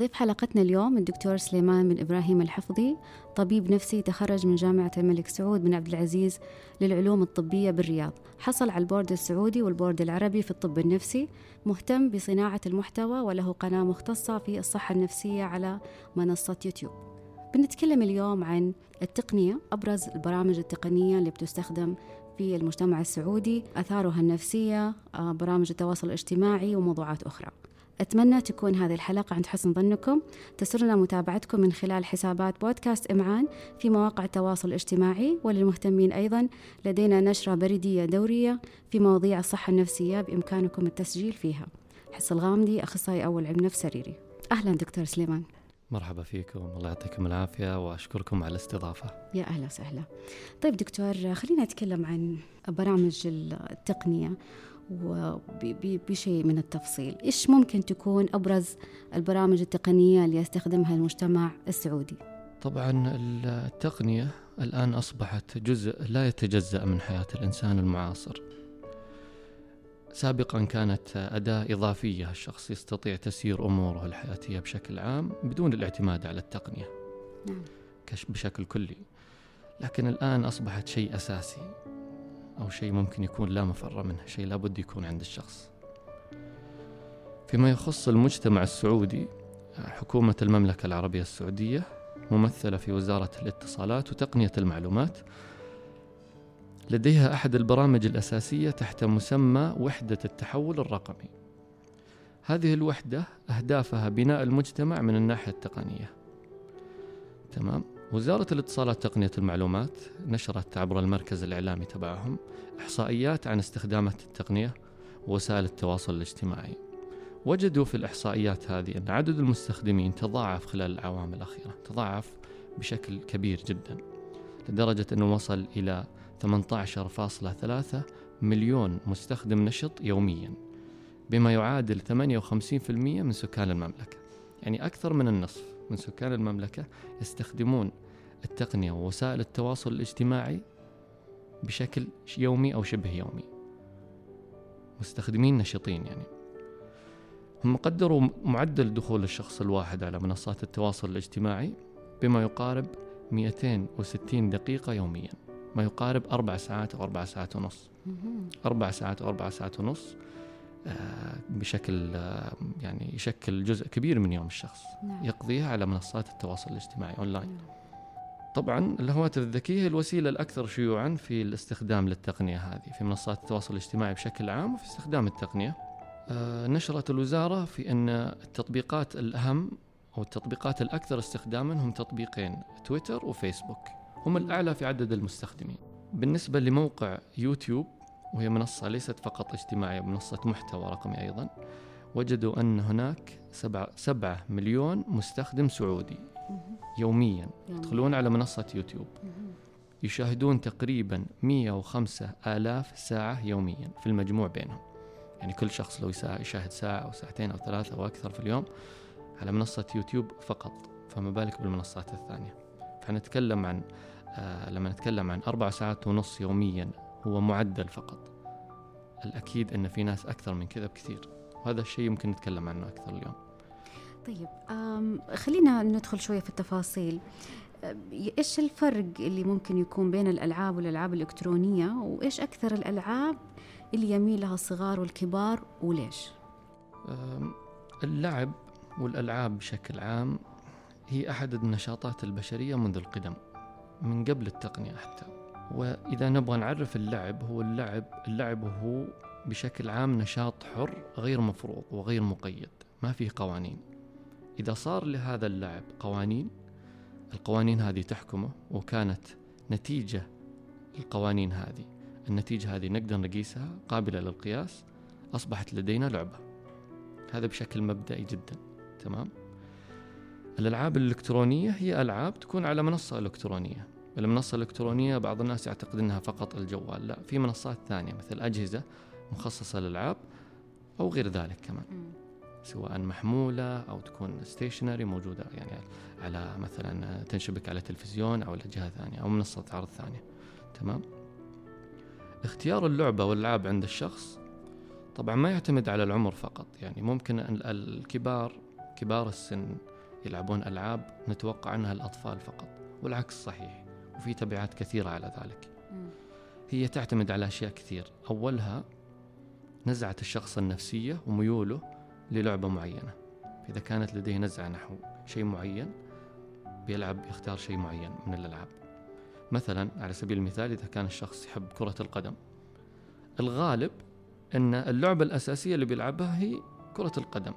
ضيف حلقتنا اليوم الدكتور سليمان بن إبراهيم الحفظي طبيب نفسي تخرج من جامعة الملك سعود بن عبد العزيز للعلوم الطبية بالرياض. حصل على ال board السعودي وال board العربي في الطب النفسي مهتم بصناعة المحتوى وله قناة مختصة في الصحة النفسية على منصة يوتيوب. بنتكلم اليوم عن التقنية أبرز البرامج التقنية اللي بتستخدم في المجتمع السعودي أثارها النفسية آه، برامج التواصل الاجتماعي وموضوعات أخرى. أتمنى تكون هذه الحلقة عند حسن ظنكم. تسرنا متابعتكم من خلال حسابات بودكاست إمعان في مواقع التواصل الاجتماعي وللمهتمين أيضا لدينا نشرة بريدية دورية في مواضيع الصحة النفسية بإمكانكم التسجيل فيها. حس الغامدي أخصائي أول علم نفس سريري. أهلا دكتور سليمان. مرحبا فيكم. الله يعطيكم العافية وأشكركم على الاستضافة. يا أهلا وسهلا. طيب دكتور خلينا نتكلم عن برامج التقنية. وبشيء من التفصيل. إيش ممكن تكون أبرز البرامج التقنية اللي يستخدمها المجتمع السعودي؟ طبعا التقنية الآن أصبحت جزء لا يتجزأ من حياة الإنسان المعاصر. سابقا كانت أداة إضافية الشخص يستطيع تسيير أموره الحياتية بشكل عام بدون الاعتماد على التقنية. نعم. بشكل كلي. لكن الآن أصبحت شيء أساسي. أو شيء ممكن يكون لا مفر منه شيء لابد يكون عند الشخص. فيما يخص المجتمع السعودي حكومة المملكة العربية السعودية ممثلة في وزارة الاتصالات وتقنية المعلومات. لديها أحد البرامج الأساسية تحت مسمى وحدة التحول الرقمي. هذه الوحدة أهدافها بناء المجتمع من الناحية التقنية. تمام؟ وزارة الاتصالات تقنية المعلومات نشرت عبر المركز الإعلامي تبعهم إحصائيات عن استخدامات التقنية ووسائل التواصل الاجتماعي. وجدوا في الإحصائيات هذه أن عدد المستخدمين تضاعف خلال الأعوام الأخيرة تضاعف بشكل كبير جدا لدرجة أنه وصل إلى 18.3 مليون مستخدم نشط يوميا بما يعادل 58% من سكان المملكة. يعني أكثر من النصف. من سكان المملكة يستخدمون التقنية ووسائل التواصل الاجتماعي بشكل يومي أو شبه يومي. مستخدمين نشطين يعني. هم قدروا معدل دخول الشخص الواحد على منصات التواصل الاجتماعي بما يقارب 260 دقيقة يوميا. ما يقارب أربع ساعات أو أربع ساعات ونص. أربع ساعات أو أربع ساعات ونص. بشكل آه، يعني يشكل جزء كبير من يوم الشخص. نعم. يقضيها على منصات التواصل الاجتماعي أونلاين. نعم. طبعا الهواتف الذكية هي الوسيلة الأكثر شيوعا في الاستخدام للتقنية هذه في منصات التواصل الاجتماعي بشكل عام وفي استخدام التقنية. آه، نشرت الوزارة في أن التطبيقات الأهم أو التطبيقات الأكثر استخداما هم تطبيقين تويتر وفيسبوك. هم الأعلى في عدد المستخدمين. بالنسبة لموقع يوتيوب وهي منصة ليست فقط اجتماعية منصة محتوى رقمي أيضا. وجدوا أن هناك سبعة, سبعة مليون مستخدم سعودي يوميا. يدخلون على منصة يوتيوب. يشاهدون تقريبا 105 آلاف ساعة يوميا في المجموع بينهم. يعني كل شخص لو يشاهد ساعة أو ساعتين أو ثلاثة أو أكثر في اليوم على منصة يوتيوب فقط. فما بالك بالمنصات الثانية. فنتكلم عن آه لما نتكلم عن أربع ساعات ونص يوميا هو معدل فقط. الأكيد أن في ناس أكثر من كذا بكثير وهذا الشيء يمكن نتكلم عنه أكثر اليوم. طيب خلينا ندخل شوية في التفاصيل. إيش الفرق اللي ممكن يكون بين الألعاب والألعاب الإلكترونية؟ وإيش أكثر الألعاب اللي يميل لها الصغار والكبار وليش؟ اللعب والألعاب بشكل عام هي أحد النشاطات البشرية منذ القدم من قبل التقنية حتى. وإذا نبغى نعرف اللعب هو اللعب اللعب هو بشكل عام نشاط حر غير مفروض وغير مقيد ما فيه قوانين. إذا صار لهذا اللعب قوانين القوانين هذه تحكمه وكانت نتيجة القوانين هذه. النتيجة هذه نقدر نقيسها قابلة للقياس أصبحت لدينا لعبة. هذا بشكل مبدئي جدا. تمام؟ الألعاب الإلكترونية هي ألعاب تكون على منصة إلكترونية. المنصة الإلكترونية بعض الناس يعتقد أنها فقط الجوال لا في منصات ثانية مثل أجهزة مخصصة للألعاب أو غير ذلك كمان. سواء محمولة أو تكون ستيشنري موجودة يعني على مثلا تنشبك على تلفزيون أو على جهة ثانية أو منصة عرض ثانية. تمام؟ اختيار اللعبة والألعاب عند الشخص طبعا ما يعتمد على العمر فقط يعني ممكن الكبار كبار السن يلعبون ألعاب نتوقع أنها الأطفال فقط والعكس صحيح. وفي تبعات كثيرة على ذلك. هي تعتمد على أشياء كثير. أولها نزعة الشخص النفسية وميوله للعبة معينة. إذا كانت لديه نزعة نحو شيء معين بيلعب يختار شيء معين من الألعاب. مثلا على سبيل المثال إذا كان الشخص يحب كرة القدم الغالب أن اللعبة الأساسية اللي بيلعبها هي كرة القدم.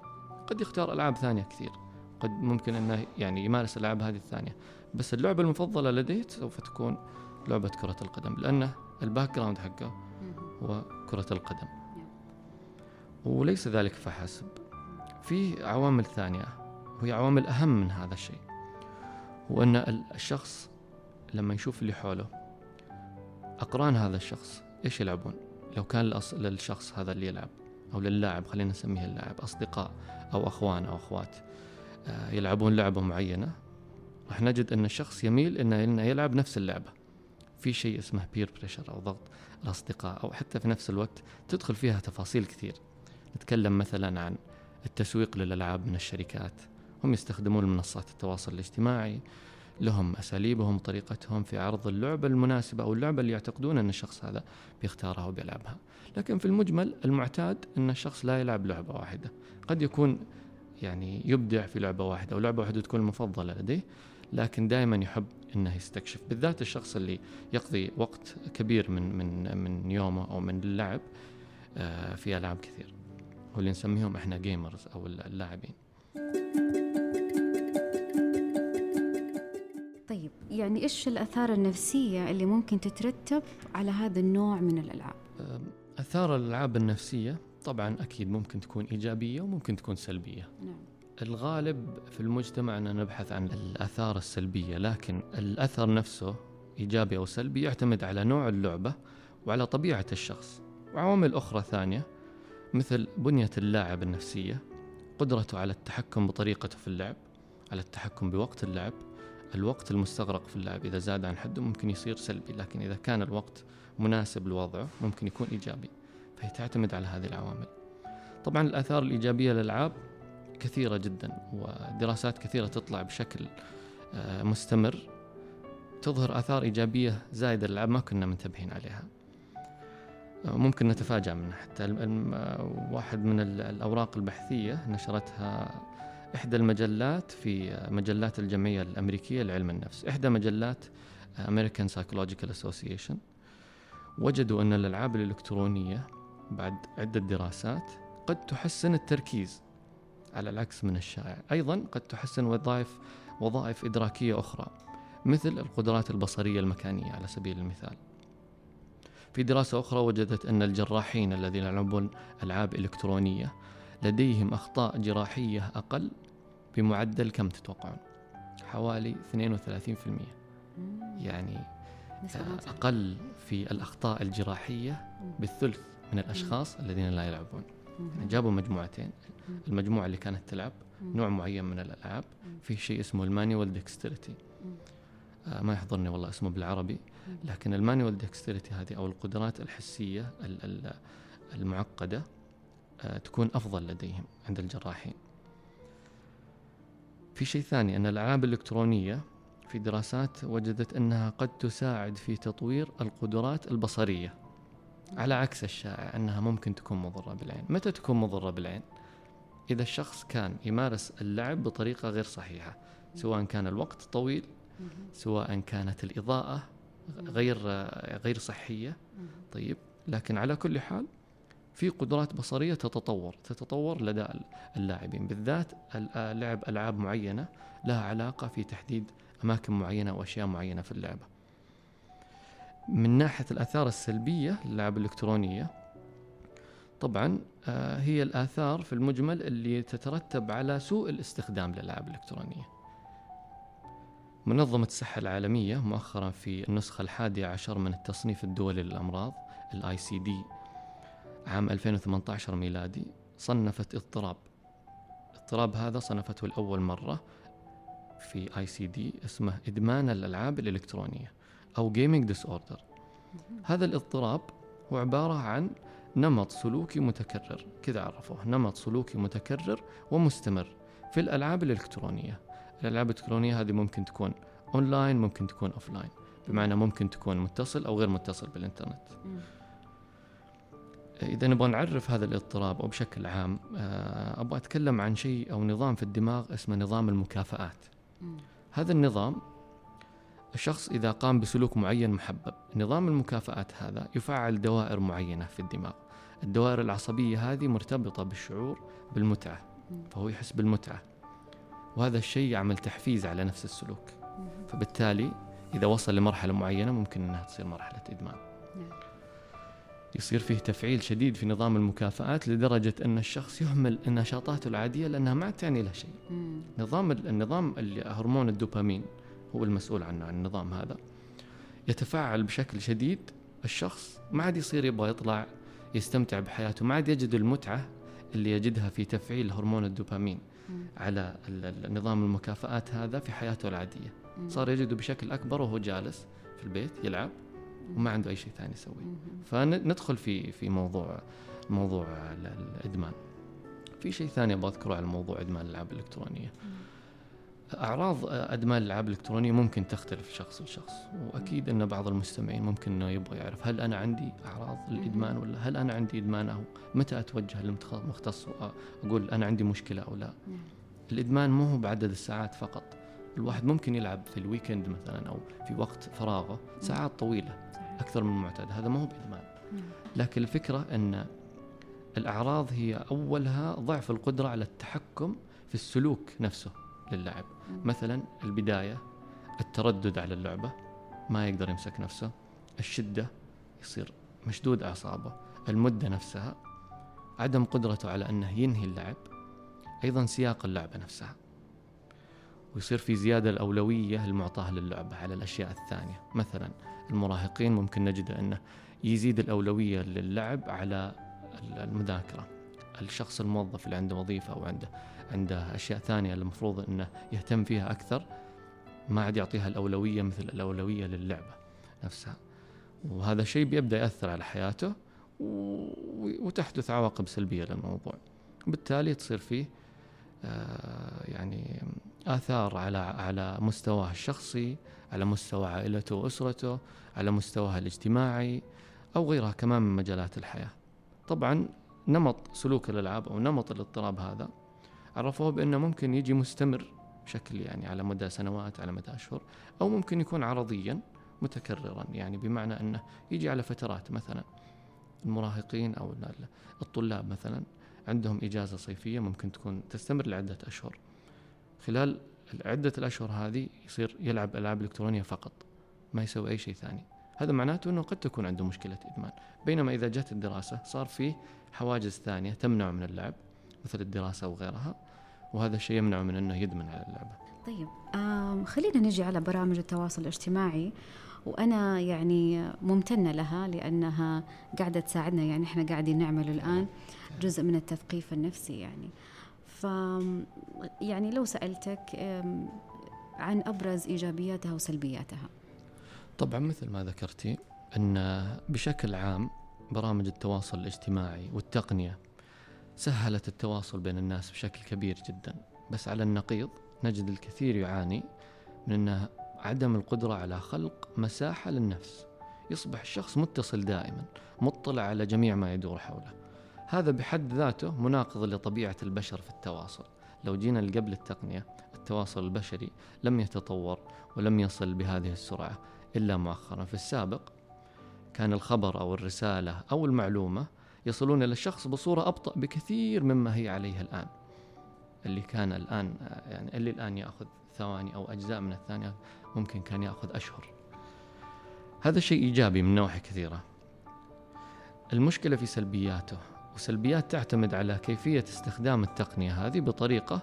قد يختار ألعاب ثانية كثير. قد ممكن أنه يعني يمارس الألعاب هذه الثانية. بس اللعبة المفضلة لديه سوف تكون لعبة كرة القدم لأنه ال background حقه هو كرة القدم. وليس ذلك فحسب. في عوامل ثانية وهي عوامل أهم من هذا الشيء هو أن الشخص لما يشوف اللي حوله أقران هذا الشخص إيش يلعبون؟ لو كان للشخص هذا اللي يلعب أو للاعب خلينا نسميه اللاعب أصدقاء أو أخوان أو أخوات آه، يلعبون لعبة معينة راح نجد أن الشخص يميل إنه يلعب نفس اللعبة. في شيء اسمه peer pressure أو ضغط الأصدقاء أو حتى في نفس الوقت تدخل فيها تفاصيل كثير. نتكلم مثلا عن التسويق للألعاب من الشركات. هم يستخدمون منصات التواصل الاجتماعي لهم أساليبهم طريقتهم في عرض اللعبة المناسبة أو اللعبة اللي يعتقدون أن الشخص هذا بيختارها وبيلعبها. لكن في المجمل المعتاد أن الشخص لا يلعب لعبة واحدة. قد يكون يعني يبدع في لعبة واحدة أو لعبة واحدة تكون المفضلة لديه لكن دائما يحب إنه يستكشف بالذات الشخص اللي يقضي وقت كبير من من من يومه أو من اللعب آه، في ألعاب كثير واللي نسميهم إحنا جيمرز أو اللاعبين. طيب يعني إيش الأثار النفسية اللي ممكن تترتب على هذا النوع من الألعاب؟ أثار الألعاب النفسية طبعا أكيد ممكن تكون إيجابية وممكن تكون سلبية. نعم. الغالب في المجتمع أن نبحث عن الآثار السلبية لكن الأثر نفسه إيجابي أو سلبي يعتمد على نوع اللعبة وعلى طبيعة الشخص. وعوامل أخرى ثانية مثل بنية اللاعب النفسية قدرته على التحكم بطريقته في اللعب على التحكم بوقت اللعب الوقت المستغرق في اللعب. إذا زاد عن حده ممكن يصير سلبي لكن إذا كان الوقت مناسب لوضعه ممكن يكون إيجابي. فهي تعتمد على هذه العوامل. طبعا الآثار الإيجابية للألعاب كثيرة جدا ودراسات كثيرة تطلع بشكل آه، مستمر تظهر آثار إيجابية زايدة للألعاب ما كنا منتبهين عليها. آه، ممكن نتفاجأ منها. حتى آه، واحد من الأوراق البحثية نشرتها إحدى المجلات في مجلات الجمعية الأمريكية لعلم النفس. إحدى مجلات American Psychological Association. وجدوا أن الألعاب الإلكترونية بعد عدة دراسات قد تحسن التركيز على العكس من الشائع. أيضا قد تحسن وظائف وظائف إدراكية أخرى مثل القدرات البصرية المكانية على سبيل المثال. في دراسة أخرى وجدت أن الجراحين الذين يلعبون ألعاب إلكترونية لديهم أخطاء جراحية أقل بمعدل كم تتوقعون؟ حوالي 32% يعني أقل في الأخطاء الجراحية بالثلث من الأشخاص الذين لا يلعبون. جابوا مجموعتين. المجموعة اللي كانت تلعب نوع معين من الألعاب. في شيء اسمه ال manual dexterity. آه ما يحضرني والله اسمه بالعربي. لكن ال manual dexterity هذه أو القدرات الحسية المعقدة آه تكون أفضل لديهم عند الجراحين. في شيء ثاني أن الألعاب الإلكترونية في دراسات وجدت أنها قد تساعد في تطوير القدرات البصرية. على عكس الشائع أنها ممكن تكون مضرة بالعين. متى تكون مضرة بالعين؟ إذا الشخص كان يمارس اللعب بطريقة غير صحيحة سواء كان الوقت طويل سواء كانت الإضاءة غير غير صحية طيب لكن على كل حال في قدرات بصرية تتطور تتطور لدى اللاعبين بالذات لعب ألعاب معينة لها علاقة في تحديد أماكن معينة وأشياء معينة في اللعبة. من ناحية الآثار السلبية للألعاب الإلكترونية طبعا آه، هي الآثار في المجمل اللي تترتب على سوء الاستخدام للألعاب الإلكترونية. منظمة الصحة العالمية مؤخرا في النسخة الحادية عشر من التصنيف الدولي للأمراض ال ICD عام 2018 ميلادي صنفت اضطراب. الاضطراب هذا صنفته لأول مرة في ICD اسمه ادمان الالعاب الإلكترونية. أو gaming disorder هذا الاضطراب هو عبارة عن نمط سلوكي متكرر. كذا عرفوه. نمط سلوكي متكرر ومستمر في الألعاب الإلكترونية. الألعاب الإلكترونية هذه ممكن تكون اونلاين ممكن تكون offline بمعنى ممكن تكون متصل أو غير متصل بالإنترنت. إذا نبغى نعرف هذا الاضطراب أو بشكل عام آه، أبغى أتكلم عن شيء أو نظام في الدماغ اسمه نظام المكافآت. هذا النظام الشخص إذا قام بسلوك معين محبب. نظام المكافآت هذا يفعل دوائر معينة في الدماغ. الدوائر العصبية هذه مرتبطة بالشعور بالمتعة فهو يحس بالمتعة. وهذا الشيء يعمل تحفيز على نفس السلوك. فبالتالي إذا وصل لمرحلة معينة ممكن أنها تصير مرحلة إدمان. نعم. يصير فيه تفعيل شديد في نظام المكافآت لدرجة أن الشخص يهمل نشاطاته العادية لأنها ما تعني له شيء. نظام النظام هرمون الدوبامين هو المسؤول عنه عن النظام هذا. يتفاعل بشكل شديد الشخص ما عاد يصير يبغى يطلع يستمتع بحياته ما عاد يجد المتعة اللي يجدها في تفعيل هرمون الدوبامين على نظام المكافآت هذا في حياته العادية. صار يجده بشكل أكبر وهو جالس في البيت يلعب وما عنده أي شيء ثاني يسويه. فندخل في في موضوع موضوع الإدمان. في شيء ثاني أبغى أذكره على موضوع إدمان الألعاب الإلكترونية. أعراض أدمان الألعاب الإلكترونية ممكن تختلف شخص لشخص وأكيد إن بعض المستمعين ممكن إنه يبغى يعرف هل أنا عندي أعراض الإدمان ولا هل أنا عندي إدمان أو متى أتوجه للمختص وأقول أنا عندي مشكلة أو لا. نعم. الإدمان مو هو بعدد الساعات فقط الواحد ممكن يلعب في الويكند مثلا أو في وقت فراغه ساعات طويلة أكثر من المعتاد هذا ما هو بإدمان. نعم. لكن الفكرة إن الأعراض هي أولها ضعف القدرة على التحكم في السلوك نفسه. للاعب نعم. مثلا البداية التردد على اللعبة ما يقدر يمسك نفسه الشدة يصير مشدود أعصابه المدة نفسها عدم قدرته على أنه ينهي اللعب أيضا سياق اللعبة نفسها. ويصير في زيادة الأولوية المعطاة للعبة على الأشياء الثانية. مثلا المراهقين ممكن نجد أنه يزيد الأولوية للعب على المذاكرة. الشخص الموظف اللي عنده وظيفة أو عنده عنده أشياء ثانية المفروض أنه يهتم فيها أكثر ما عاد يعطيها الأولوية مثل الأولوية للعبة نفسها. وهذا الشيء بيبدأ يأثر على حياته وتحدث عواقب سلبية للموضوع. بالتالي تصير فيه آه، يعني آثار على على مستواه الشخصي على مستوى عائلته وأسرته على مستواه الاجتماعي أو غيرها كمان من مجالات الحياة. طبعا نمط سلوك الألعاب أو نمط الاضطراب هذا عرفوه بأنه ممكن يجي مستمر بشكل يعني على مدى سنوات على مدى أشهر أو ممكن يكون عرضيا متكررا يعني بمعنى أنه يجي على فترات مثلا المراهقين أو الطلاب مثلا عندهم إجازة صيفية ممكن تكون تستمر لعدة أشهر. خلال عدة الأشهر هذه يصير يلعب ألعاب إلكترونية فقط ما يسوي أي شيء ثاني. هذا معناته أنه قد تكون عنده مشكلة إدمان. بينما إذا جت الدراسة صار فيه حواجز ثانية تمنعه من اللعب. مثل الدراسة وغيرها وهذا الشيء يمنعه من أنه يدمن على اللعبة. طيب خلينا نجي على برامج التواصل الاجتماعي وأنا يعني ممتنة لها لأنها قاعدة تساعدنا يعني إحنا قاعدين نعمل الآن جزء من التثقيف النفسي يعني. ف يعني لو سألتك عن أبرز إيجابياتها وسلبياتها. طبعا مثل ما ذكرتي أن بشكل عام برامج التواصل الاجتماعي والتقنية سهلت التواصل بين الناس بشكل كبير جدا. بس على النقيض نجد الكثير يعاني من أنه عدم القدرة على خلق مساحة للنفس. يصبح الشخص متصل دائما مطلع على جميع ما يدور حوله. هذا بحد ذاته مناقض لطبيعة البشر في التواصل. لو جينا قبل التقنية التواصل البشري لم يتطور ولم يصل بهذه السرعة إلا مؤخرا. في السابق كان الخبر أو الرسالة أو المعلومة يصلون إلى الشخص بصورة أبطأ بكثير مما هي عليه الآن. اللي كان الآن يعني اللي الآن يأخذ ثواني أو أجزاء من الثانية ممكن كان يأخذ أشهر. هذا شيء إيجابي من نواحي كثيرة. المشكلة في سلبياته وسلبيات تعتمد على كيفية استخدام التقنية هذه بطريقة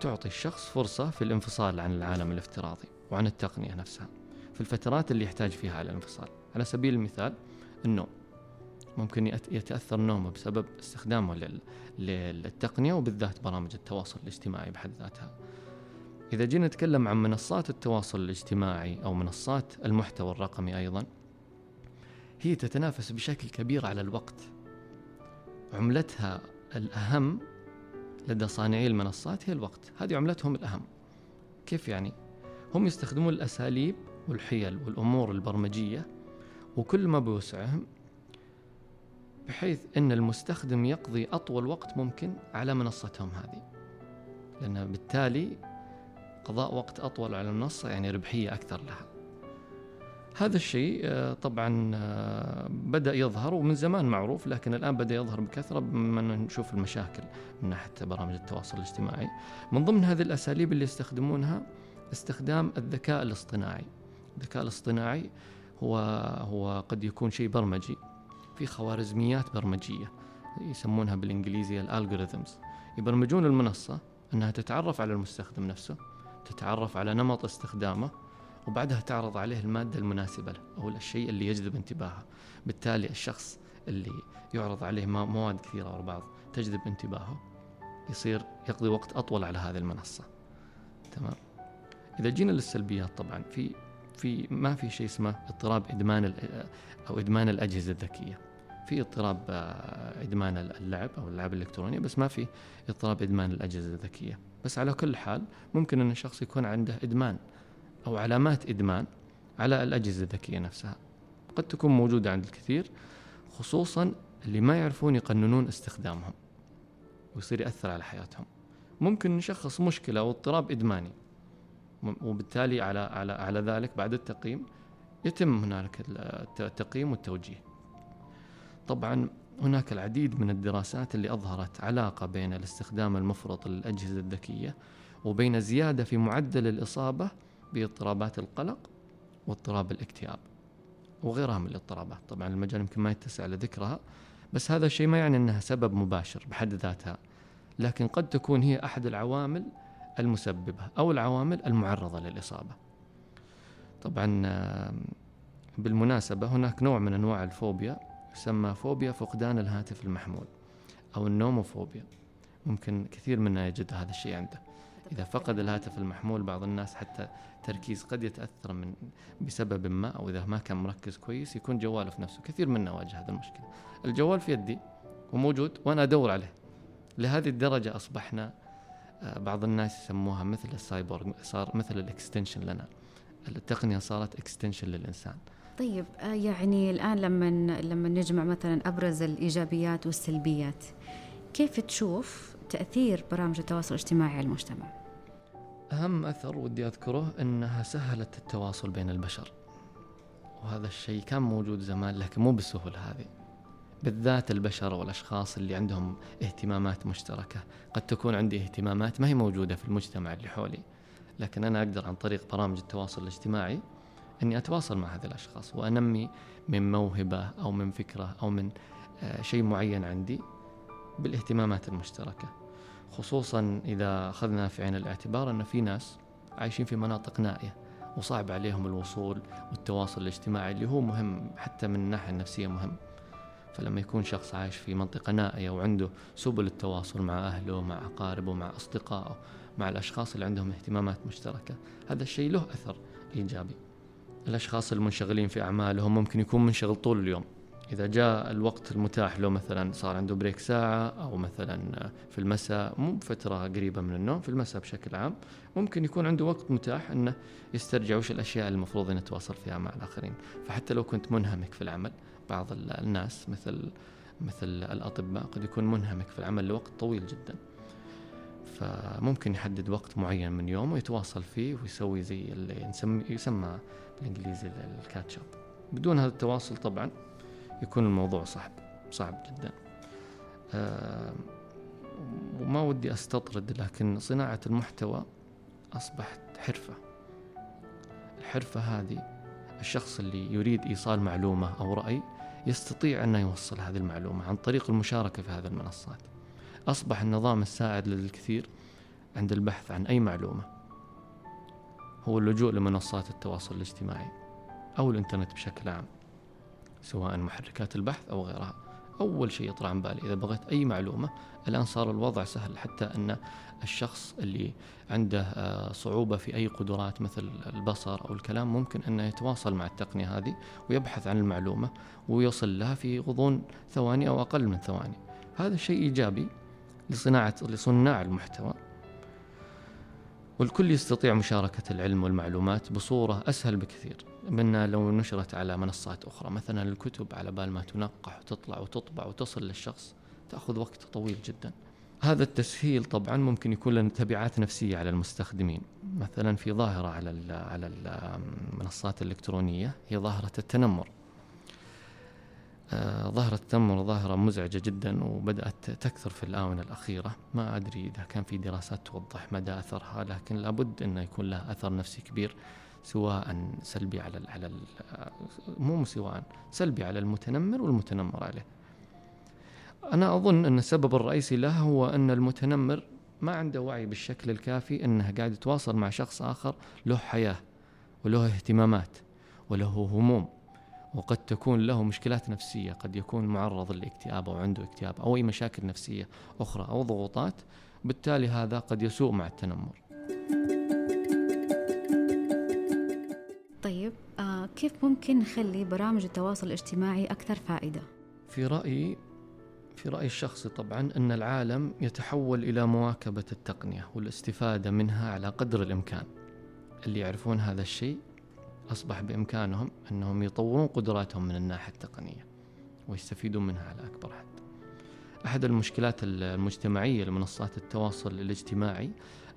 تعطي الشخص فرصة في الانفصال عن العالم الافتراضي وعن التقنية نفسها في الفترات اللي يحتاج فيها على الانفصال. على سبيل المثال النوم ممكن يتأثر نومه بسبب استخدامه للتقنية وبالذات برامج التواصل الاجتماعي بحد ذاتها. إذا جينا نتكلم عن منصات التواصل الاجتماعي أو منصات المحتوى الرقمي أيضا هي تتنافس بشكل كبير على الوقت. عملتها الأهم لدى صانعي المنصات هي الوقت. هذه عملتهم الأهم. كيف يعني؟ هم يستخدمون الأساليب والحيل والأمور البرمجية وكل ما بوسعهم بحيث أن المستخدم يقضي أطول وقت ممكن على منصتهم هذه. لأن بالتالي قضاء وقت أطول على المنصة يعني ربحية أكثر لها. هذا الشيء آه، طبعا آه، بدأ يظهر ومن زمان معروف لكن الآن بدأ يظهر بكثرة بما نشوف المشاكل من ناحية برامج التواصل الاجتماعي. من ضمن هذه الأساليب اللي يستخدمونها استخدام الذكاء الاصطناعي. الذكاء الاصطناعي هو هو قد يكون شيء برمجي. في خوارزميات برمجية يسمونها بالإنجليزية الألغوريثمز. يبرمجون المنصة أنها تتعرف على المستخدم نفسه تتعرف على نمط استخدامه وبعدها تعرض عليه المادة المناسبة له أو الشيء اللي يجذب انتباهه. بالتالي الشخص اللي يعرض عليه مواد كثيرة ورا بعض تجذب انتباهه يصير يقضي وقت أطول على هذه المنصة. تمام؟ إذا جينا للسلبيات طبعا في في ما في شيء اسمه اضطراب إدمان أو إدمان الأجهزة الذكية. في اضطراب آه، إدمان اللعب أو الألعاب الإلكترونية بس ما في اضطراب إدمان الأجهزة الذكية. بس على كل حال ممكن أن الشخص يكون عنده إدمان أو علامات إدمان على الأجهزة الذكية نفسها. قد تكون موجودة عند الكثير خصوصا اللي ما يعرفون يقننون استخدامهم ويصير يأثر على حياتهم. ممكن نشخص مشكلة أو اضطراب إدماني وبالتالي على على على ذلك بعد التقييم يتم هنالك التقييم والتوجيه. طبعا هناك العديد من الدراسات اللي أظهرت علاقة بين الاستخدام المفرط للأجهزة الذكية وبين زيادة في معدل الإصابة باضطرابات القلق واضطراب الاكتئاب وغيرها من الاضطرابات. طبعا المجال يمكن ما يتسع لذكرها بس هذا الشيء ما يعني أنها سبب مباشر بحد ذاتها لكن قد تكون هي أحد العوامل المسببة أو العوامل المعرضة للإصابة. طبعا بالمناسبة هناك نوع من أنواع الفوبيا يسمى فوبيا فقدان الهاتف المحمول أو النوموفوبيا. ممكن كثير منا يجد هذا الشيء عنده. إذا فقد الهاتف المحمول بعض الناس حتى تركيز قد يتأثر من بسبب ما أو إذا ما كان مركز كويس يكون جواله في نفسه. كثير منا واجه هذا المشكلة. الجوال في يدي وموجود وأنا أدور عليه. لهذه الدرجة أصبحنا بعض الناس يسموها مثل السايبورغ صار مثل ال extension لنا. التقنية صارت extension للإنسان. طيب آه، يعني الآن لما لما نجمع مثلا أبرز الإيجابيات والسلبيات كيف تشوف تأثير برامج التواصل الاجتماعي على المجتمع؟ أهم أثر ودي أذكره أنها سهلت التواصل بين البشر. وهذا الشيء كان موجود زمان لكن مو بالسهولة هذه. بالذات البشر والأشخاص اللي عندهم اهتمامات مشتركة. قد تكون عندي اهتمامات ما هي موجودة في المجتمع اللي حولي لكن أنا أقدر عن طريق برامج التواصل الاجتماعي أني أتواصل مع هذه الأشخاص وأنمي من موهبة أو من فكرة أو من آه، شيء معين عندي بالاهتمامات المشتركة. خصوصا إذا أخذنا في عين الاعتبار أن في ناس عايشين في مناطق نائية وصعب عليهم الوصول والتواصل الاجتماعي اللي هو مهم حتى من الناحية النفسية مهم. فلما يكون شخص عايش في منطقة نائية وعنده سبل التواصل مع أهله مع أقاربه مع أصدقائه مع الأشخاص اللي عندهم اهتمامات مشتركة هذا الشيء له أثر إيجابي. الأشخاص المنشغلين في أعمالهم ممكن يكون منشغل طول اليوم. إذا جاء الوقت المتاح له مثلا صار عنده بريك ساعة أو مثلا في المساء مو بفترة قريبة من النوم في المساء بشكل عام ممكن يكون عنده وقت متاح أنه يسترجع وش الأشياء المفروض أن يتواصل فيها مع الآخرين. فحتى لو كنت منهمك في العمل بعض الناس مثل مثل الأطباء قد يكون منهمك في العمل لوقت طويل جدا. فممكن يحدد وقت معين من يوم ويتواصل فيه ويسوي زي اللي نسمي يسمى بالإنجليزي الكاتشب بدون هذا التواصل طبعا يكون الموضوع صعب صعب جدا. آه وما ودي أستطرد لكن صناعة المحتوى أصبحت حرفة. الحرفة هذه الشخص اللي يريد إيصال معلومة أو رأي يستطيع أن يوصل هذه المعلومة عن طريق المشاركة في هذه المنصات. أصبح النظام السائد للكثير عند البحث عن أي معلومة. هو اللجوء لمنصات التواصل الاجتماعي أو الإنترنت بشكل عام سواء محركات البحث أو غيرها. أول شيء يطرى عن بالي إذا بغيت أي معلومة الآن صار الوضع سهل حتى أن الشخص اللي عنده آه، صعوبة في أي قدرات مثل البصر أو الكلام ممكن أنه يتواصل مع التقنية هذه ويبحث عن المعلومة ويصل لها في غضون ثواني أو أقل من ثواني. هذا شيء إيجابي لصناعة لصناع المحتوى. والكل يستطيع مشاركة العلم والمعلومات بصورة أسهل بكثير. من لو نشرت على منصات أخرى مثلا الكتب على بال ما تنقح وتطلع وتطبع وتصل للشخص تأخذ وقت طويل جدا. هذا التسهيل طبعا ممكن يكون له تبعات نفسية على المستخدمين. مثلا في ظاهرة على على المنصات الإلكترونية هي ظاهرة التنمر. آه، ظاهرة التنمر ظاهرة مزعجة جدا وبدأت تكثر في الآونة الأخيرة. ما أدري إذا كان في دراسات توضح مدى أثرها لكن لابد أن يكون لها أثر نفسي كبير. سواء سلبي على ال على ال مو سواء سلبي على المتنمر والمتنمر عليه. أنا أظن أن السبب الرئيسي له هو أن المتنمر ما عنده وعي بالشكل الكافي أنه قاعد يتواصل مع شخص آخر له حياة وله اهتمامات وله هموم وقد تكون له مشكلات نفسية قد يكون معرض للاكتئاب أو عنده اكتئاب أو أي مشاكل نفسية أخرى أو ضغوطات بالتالي هذا قد يسوء مع التنمر. طيب آه كيف ممكن نخلي برامج التواصل الاجتماعي أكثر فائدة؟ في رأيي في رأيي الشخصي طبعا أن العالم يتحول إلى مواكبة التقنية والاستفادة منها على قدر الإمكان. اللي يعرفون هذا الشيء أصبح بإمكانهم أنهم يطورون قدراتهم من الناحية التقنية ويستفيدون منها على أكبر حد. أحد المشكلات المجتمعية لمنصات التواصل الاجتماعي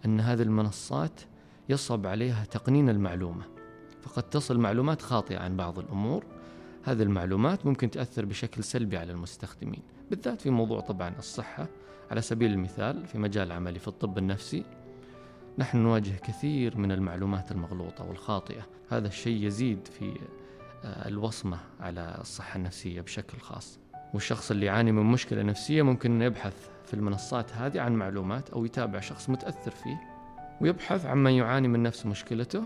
أن هذه المنصات يصعب عليها تقنين المعلومة. فقد تصل معلومات خاطئة عن بعض الأمور. هذه المعلومات ممكن تأثر بشكل سلبي على المستخدمين بالذات في موضوع طبعا الصحة. على سبيل المثال في مجال عملي في الطب النفسي نحن نواجه كثير من المعلومات المغلوطة والخاطئة. هذا الشيء يزيد في آه، الوصمة على الصحة النفسية بشكل خاص. والشخص اللي يعاني من مشكلة نفسية ممكن يبحث في المنصات هذه عن معلومات أو يتابع شخص متأثر فيه ويبحث عن من يعاني من نفس مشكلته.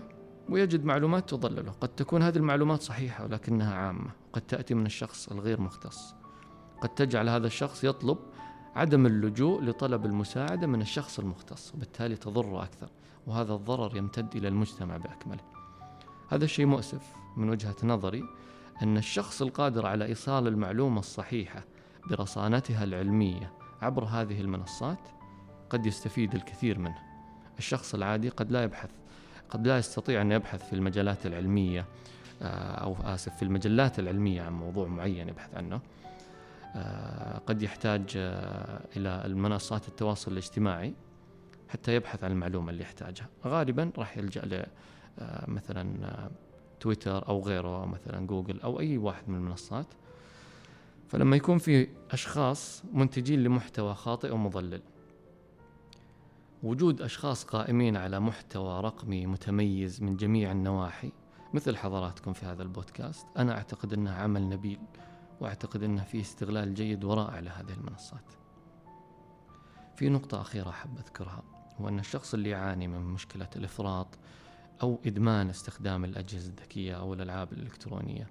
ويجد معلومات تضلله. قد تكون هذه المعلومات صحيحة ولكنها عامة قد تأتي من الشخص الغير مختص. قد تجعل هذا الشخص يطلب عدم اللجوء لطلب المساعدة من الشخص المختص وبالتالي تضره أكثر وهذا الضرر يمتد إلى المجتمع بأكمله. هذا الشيء مؤسف من وجهة نظري أن الشخص القادر على إيصال المعلومة الصحيحة برصانتها العلمية عبر هذه المنصات قد يستفيد الكثير منه. الشخص العادي قد لا يبحث قد لا يستطيع أن يبحث في المجالات العلمية آه، أو آسف في المجلات العلمية عن موضوع معين يبحث عنه. آه، قد يحتاج آه، إلى المنصات التواصل الاجتماعي حتى يبحث عن المعلومة اللي يحتاجها. غالبا راح يلجأ مثلا تويتر أو غيره مثلا جوجل أو أي واحد من المنصات. فلما يكون في أشخاص منتجين لمحتوى خاطئ ومضلل وجود أشخاص قائمين على محتوى رقمي متميز من جميع النواحي مثل حضراتكم في هذا البودكاست أنا أعتقد أنه عمل نبيل وأعتقد أنه في استغلال جيد ورائع لهذه المنصات. في نقطة أخيرة أحب أذكرها هو أن الشخص اللي يعاني من مشكلة الإفراط أو إدمان استخدام الأجهزة الذكية أو الألعاب الإلكترونية.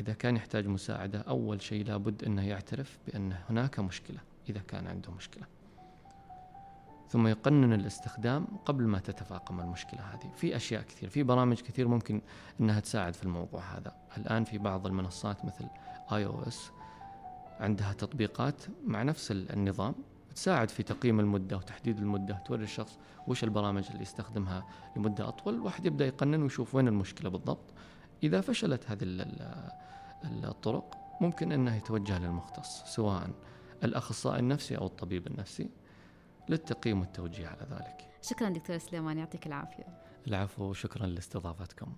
إذا كان يحتاج مساعدة أول شيء لابد أنه يعترف بأن هناك مشكلة إذا كان عنده مشكلة. ثم يقنن الاستخدام قبل ما تتفاقم المشكلة هذه. في أشياء كثير في برامج كثير ممكن أنها تساعد في الموضوع هذا. الآن في بعض المنصات مثل آي أو إس عندها تطبيقات مع نفس النظام تساعد في تقييم المدة وتحديد المدة توري الشخص وش البرامج اللي يستخدمها لمدة أطول. واحد يبدأ يقنن ويشوف وين المشكلة بالضبط. إذا فشلت هذه الطرق ممكن أنه يتوجه للمختص سواء الأخصائي النفسي أو الطبيب النفسي. للتقييم والتوجيه على ذلك. شكرا دكتور سليمان يعطيك العافية. العفو وشكرا لاستضافتكم.